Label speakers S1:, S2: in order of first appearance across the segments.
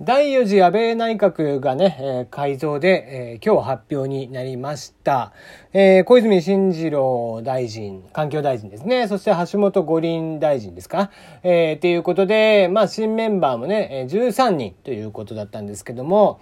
S1: 第4次安倍内閣がね、えー、改造で、えー、今日発表になりました。えー、小泉進次郎大臣、環境大臣ですね。そして橋本五輪大臣ですか。えー、っていうことで、まあ新メンバーもね、13人ということだったんですけども、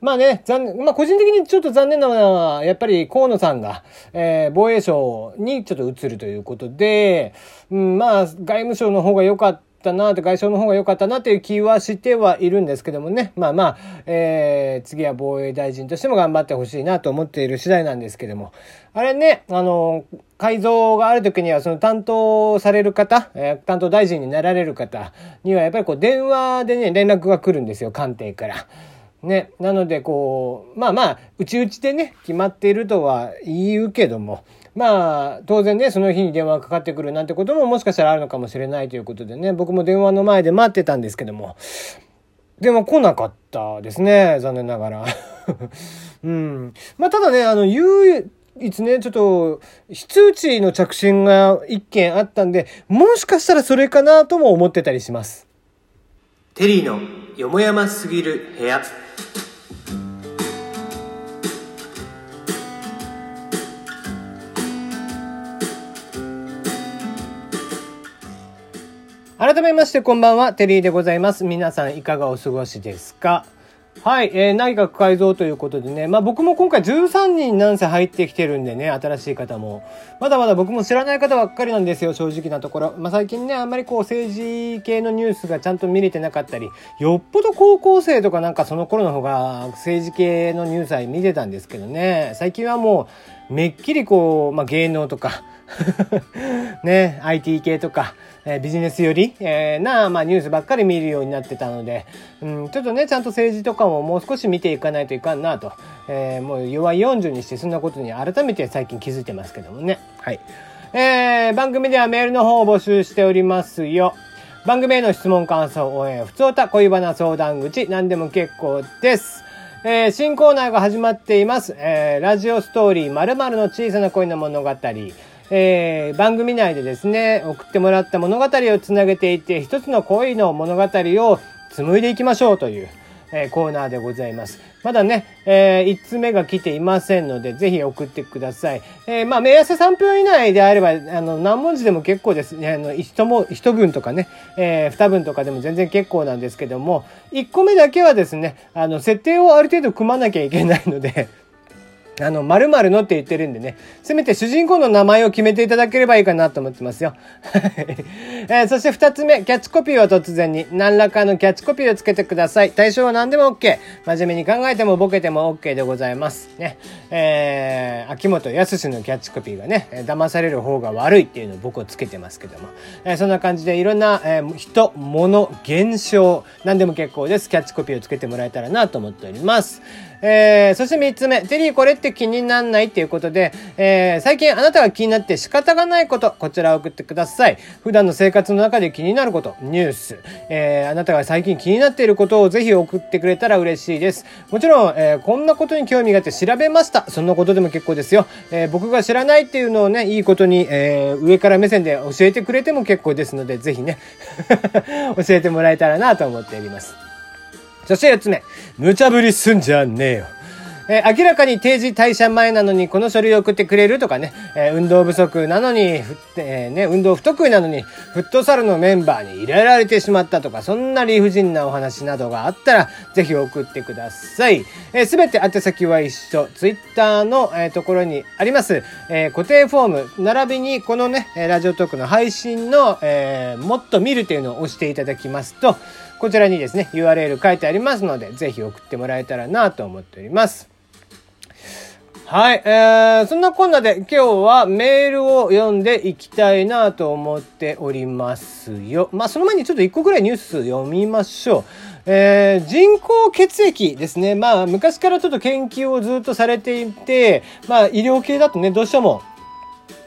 S1: まあね、残念、まあ個人的にちょっと残念なのは、やっぱり河野さんが、えー、防衛省にちょっと移るということで、うん、まあ外務省の方が良かった。ったなって外相の方が良かったなっていう気はしてはいるんですけどもね。まあまあ、えー、次は防衛大臣としても頑張ってほしいなと思っている次第なんですけども。あれね、あの、改造がある時にはその担当される方、えー、担当大臣になられる方にはやっぱりこう電話でね、連絡が来るんですよ、官邸から。ね。なので、こう、まあまあ、うちうちでね、決まっているとは言うけども、まあ、当然ね、その日に電話がかかってくるなんてことももしかしたらあるのかもしれないということでね、僕も電話の前で待ってたんですけども、電話来なかったですね、残念ながら。うん。まあ、ただね、あの、唯一ね、ちょっと、非通知の着信が一件あったんで、もしかしたらそれかなとも思ってたりします。
S2: テリーのよもやますぎる部屋。
S1: 改めましてこんばんは、テリーでございます。皆さんいかがお過ごしですか？はい、えー、内閣改造ということでね、まあ僕も今回13人なんせ入ってきてるんでね、新しい方も。まだまだ僕も知らない方ばっかりなんですよ、正直なところ。まあ最近ね、あんまりこう政治系のニュースがちゃんと見れてなかったり、よっぽど高校生とかなんかその頃の方が政治系のニュースは見てたんですけどね、最近はもうめっきりこう、まあ芸能とか、ね、IT 系とか、えー、ビジネス寄り、えー、な、まあ、ニュースばっかり見るようになってたので、うん、ちょっとね、ちゃんと政治とかももう少し見ていかないといかんなと、えー、もう弱い40にしてそんなことに改めて最近気づいてますけどもね。はい。えー、番組ではメールの方を募集しておりますよ。番組への質問、感想、応援、ふつおた、恋バナ相談口、何でも結構です。えー、新コーナーが始まっています。えー、ラジオストーリー〇〇の小さな恋の物語。えー、番組内でですね、送ってもらった物語をつなげていって、一つの恋の物語を紡いでいきましょうという、えー、コーナーでございます。まだね、えー、1つ目が来ていませんので、ぜひ送ってください。えー、まあ、目安3分以内であれば、あの、何文字でも結構ですね。あの、一も、一文とかね、えー、二文とかでも全然結構なんですけども、1個目だけはですね、あの、設定をある程度組まなきゃいけないので、あの、〇〇のって言ってるんでね、せめて主人公の名前を決めていただければいいかなと思ってますよ。えー、そして二つ目、キャッチコピーは突然に、何らかのキャッチコピーをつけてください。対象は何でも OK。真面目に考えてもボケても OK でございます。ね。えー、秋元康のキャッチコピーがね、騙される方が悪いっていうのを僕をつけてますけども。えー、そんな感じでいろんな、えー、人、物、現象、何でも結構です。キャッチコピーをつけてもらえたらなと思っております。えー、そして三つ目、テリーこれって気になんないっていうことで、えー、最近あなたが気になって仕方がないこと、こちらを送ってください。普段の生活の中で気になること、ニュース、えー、あなたが最近気になっていることをぜひ送ってくれたら嬉しいです。もちろん、えー、こんなことに興味があって調べました。そんなことでも結構ですよ。えー、僕が知らないっていうのをね、いいことに、えー、上から目線で教えてくれても結構ですので、ぜひね、教えてもらえたらなと思っております。そして4つ目。無茶ぶりすんじゃねえよ。えー、明らかに定時退社前なのにこの書類を送ってくれるとかね、えー、運動不足なのに、えー、ね、運動不得意なのに、フットサルのメンバーに入れられてしまったとか、そんな理不尽なお話などがあったら、ぜひ送ってください。す、べ、て宛先は一緒。ツイッターの、えところにあります、え固定フォーム、並びにこのね、ラジオトークの配信の、えもっと見るというのを押していただきますと、こちらにですね、URL 書いてありますので、ぜひ送ってもらえたらなと思っております。はい、えー、そんなこんなで今日はメールを読んでいきたいなと思っておりますよ。まあ、その前にちょっと一個ぐらいニュース読みましょう。えー、人工血液ですね。まあ、昔からちょっと研究をずっとされていて、まあ、医療系だとね、どうしても、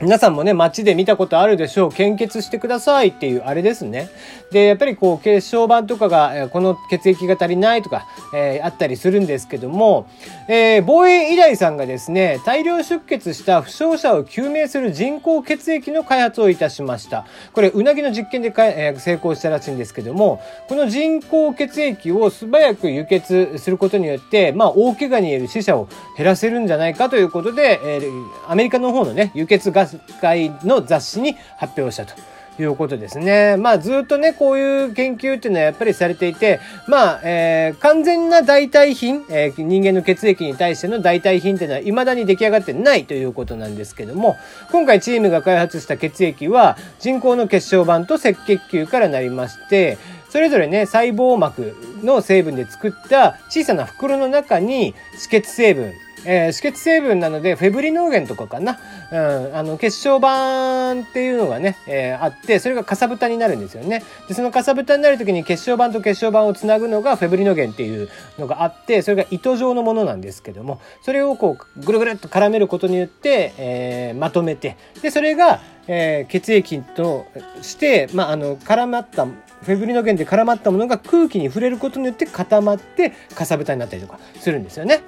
S1: 皆さんもね、街で見たことあるでしょう。献血してくださいっていうあれですね。で、やっぱりこう、血小板とかが、えこの血液が足りないとか、えー、あったりするんですけども、えー、防衛医大さんがですね、大量出血した負傷者を救命する人工血液の開発をいたしました。これ、うなぎの実験でか、えー、成功したらしいんですけども、この人工血液を素早く輸血することによって、まあ、大怪我による死者を減らせるんじゃないかということで、えー、アメリカの方のね、輸血ガス会の雑誌に発表したと。いうことですね。まあずっとね、こういう研究っていうのはやっぱりされていて、まあ、えー、完全な代替品、えー、人間の血液に対しての代替品っていうのは未だに出来上がってないということなんですけども、今回チームが開発した血液は人工の血小板と赤血球からなりまして、それぞれね、細胞膜の成分で作った小さな袋の中に止血成分、えー、止血成分なので、フェブリノーゲンとかかな？うん、あの、血小板っていうのがね、えー、あって、それがかさぶたになるんですよね。で、そのかさぶたになる時に血小板と血小板をつなぐのがフェブリノーゲンっていうのがあって、それが糸状のものなんですけども、それをこう、ぐるぐるっと絡めることによって、えー、まとめて、で、それが、えー、血液として、まあ、あの、絡まった、フェブリノーゲンで絡まったものが空気に触れることによって固まってかさぶたになったりとかするんですよね。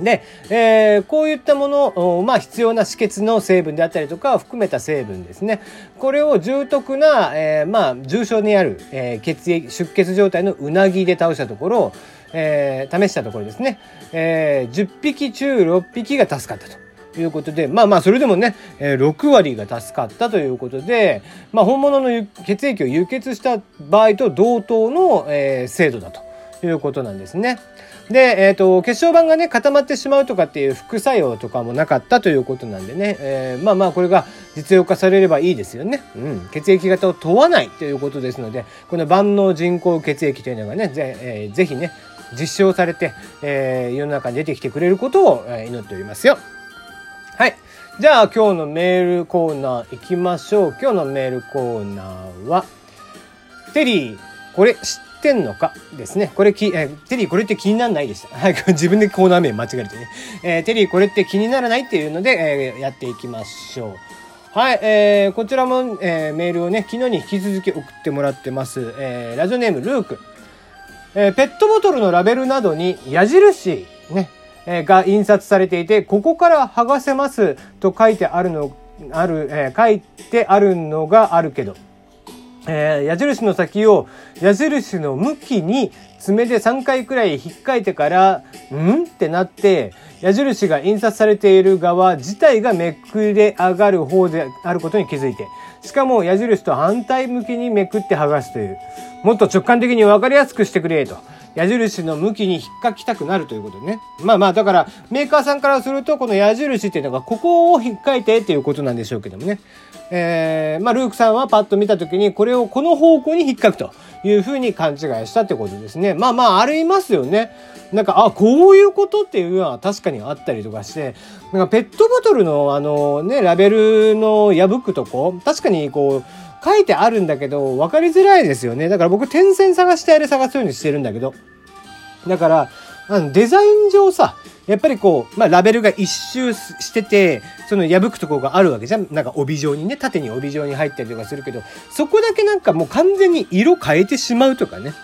S1: で、えー、こういったもの、まあ、必要な止血の成分であったりとかを含めた成分ですね。これを重篤な、えー、まあ、重症にある、えー、血液、出血状態のうなぎで倒したところ、えー、試したところですね、えー、10匹中6匹が助かったと。いうことで、まあまあ、それでもね、えー、6割が助かったということで、まあ、本物の血液を輸血した場合と同等の、えー、精度だということなんですね。で、えっ、ー、と、血小板がね、固まってしまうとかっていう副作用とかもなかったということなんでね、えー、まあまあ、これが実用化されればいいですよね。うん。血液型を問わないということですので、この万能人工血液というのがね、ぜ,、えー、ぜひね、実証されて、えー、世の中に出てきてくれることを、祈っておりますよ。はい。じゃあ今日のメールコーナー行きましょう。今日のメールコーナーは、テリー、これ知っててんのかですね。これき、えー、テリーこれって気にならないでした。はい、自分でコーナー名間違えてね。えー、テリーこれって気にならないっていうので、えー、やっていきましょう。はい、えー、こちらも、えー、メールをね、昨日に引き続き送ってもらってます。えー、ラジオネームルーク。えー、ペットボトルのラベルなどに矢印、ね、えー、が印刷されていて、ここから剥がせますと書いてあるの、ある、えー、書いてあるのがあるけど、えー、矢印の先を矢印の向きに爪で3回くらい引っかいてから、ん？ってなって、矢印が印刷されている側自体がめくれ上がる方であることに気づいて、しかも矢印と反対向きにめくって剥がすという、もっと直感的に分かりやすくしてくれと。矢印の向きに引っかきたくなるということね。まあまあ、だから、メーカーさんからすると、この矢印っていうのが、ここを引っかいてっていうことなんでしょうけどもね。えー、まあ、ルークさんはパッと見たときに、これをこの方向に引っかくというふうに勘違いしたってことですね。まあまあ、ありますよね。なんか、あ、こういうことっていうのは確かにあったりとかして、なんかペットボトルのあのね、ラベルの破くとこ、確かにこう、書いてあるんだけど、分かりづらいですよね。だから僕、点線探してあれ探すようにしてるんだけど。だから、あのデザイン上さ、やっぱりこう、まあ、ラベルが一周してて、その破くところがあるわけじゃん。なんか帯状にね、縦に帯状に入ったりとかするけど、そこだけなんかもう完全に色変えてしまうとかね。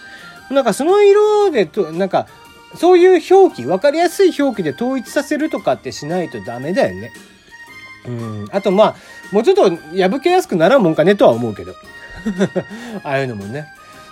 S1: なんかその色でと、なんか、そういう表記、わかりやすい表記で統一させるとかってしないとダメだよね。うん。あとまあ、もうちょっと破けやすくならんもんかねとは思うけど。ああいうのもね。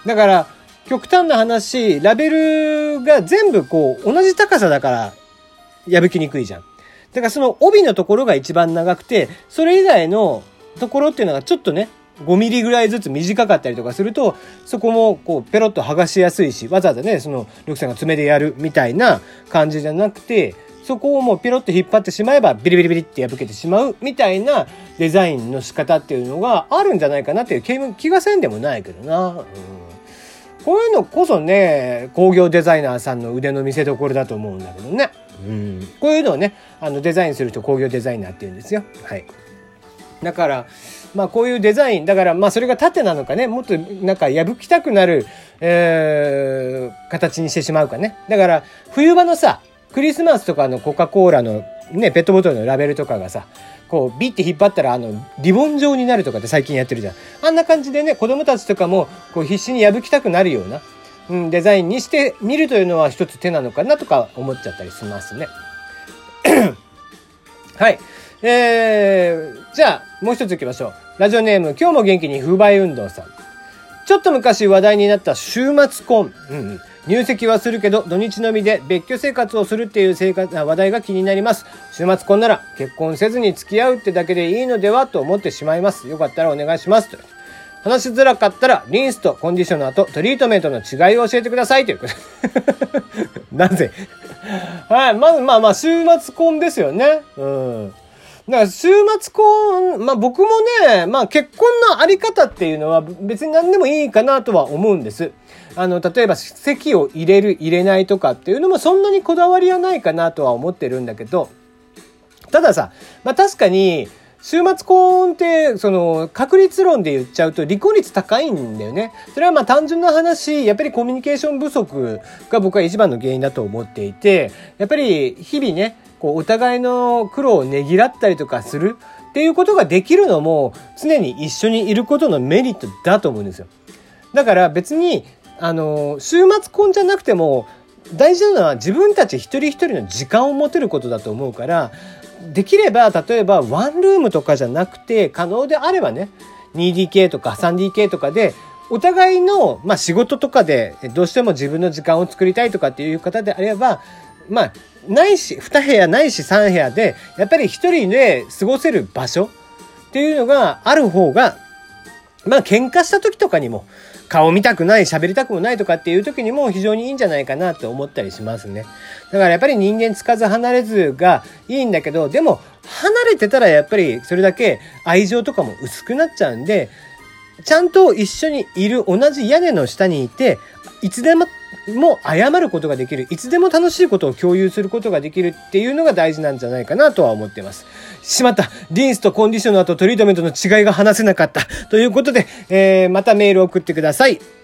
S1: だから、極端な話、ラベルが全部こう、同じ高さだから破きにくいじゃん。だからその帯のところが一番長くて、それ以外のところっていうのがちょっとね、5ミリぐらいずつ短かったりとかすると、そこもこうペロッと剥がしやすいし、わざわざね、その、ルクさんが爪でやるみたいな感じじゃなくて、そこをもうピロッと引っ張ってしまえばビリビリビリって破けてしまうみたいなデザインの仕方っていうのがあるんじゃないかなっていう気がせんでもないけどな。うん、こういうのこそね、工業デザイナーさんの腕の見せ所だと思うんだけどね。うん、こういうのをね、あのデザインする人工業デザイナーって言うんですよ。はい。だから、まあこういうデザイン、だからまあそれが縦なのかね、もっとなんか破きたくなる、えー、形にしてしまうかね。だから冬場のさ、クリスマスとかのコカ・コーラのね、ペットボトルのラベルとかがさ、こうビッて引っ張ったらあのリボン状になるとかって最近やってるじゃん。あんな感じでね子供たちとかもこう必死に破きたくなるような、うん、デザインにしてみるというのは一つ手なのかなとか思っちゃったりしますね。はい。えー、じゃあもう一つ行きましょう。ラジオネーム今日も元気に風売運動さん。ちょっと昔話題になった週末婚、うんうん、入籍はするけど土日のみで別居生活をするっていう生活話題が気になります。週末婚なら結婚せずに付き合うってだけでいいのではと思ってしまいます。よかったらお願いします。話しづらかったらリンスとコンディショナーとトリートメントの違いを教えてください。ということ なぜ？はい。まずまあまあ週末婚ですよね。うん。だから週末婚、まあ僕もね、まあ結婚のあり方っていうのは別に何でもいいかなとは思うんです。あの、例えば席を入れる、入れないとかっていうのもそんなにこだわりはないかなとは思ってるんだけど、たださ、まあ確かに、週末婚って、その、確率論で言っちゃうと離婚率高いんだよね。それはまあ単純な話、やっぱりコミュニケーション不足が僕は一番の原因だと思っていて、やっぱり日々ね、こうお互いの苦労をねぎらったりとかするっていうことができるのも常に一緒にいることのメリットだと思うんですよ。だから別にあの週末婚じゃなくても大事なのは自分たち一人一人の時間を持てることだと思うからできれば例えばワンルームとかじゃなくて可能であればね 2DK とか 3DK とかでお互いの、まあ、仕事とかでどうしても自分の時間を作りたいとかっていう方であればまあないし、2部屋ないし3部屋で、やっぱり1人で過ごせる場所っていうのがある方が、まあ喧嘩した時とかにも、顔見たくない、喋りたくもないとかっていう時にも非常にいいんじゃないかなと思ったりしますね。だからやっぱり人間つかず離れずがいいんだけど、でも離れてたらやっぱりそれだけ愛情とかも薄くなっちゃうんで、ちゃんと一緒にいる同じ屋根の下にいて、いつでもも謝ることができる。いつでも楽しいことを共有することができるっていうのが大事なんじゃないかなとは思ってます。しまった。リンスとコンディショナーとトリートメントの違いが話せなかった。ということで、えー、またメールを送ってください。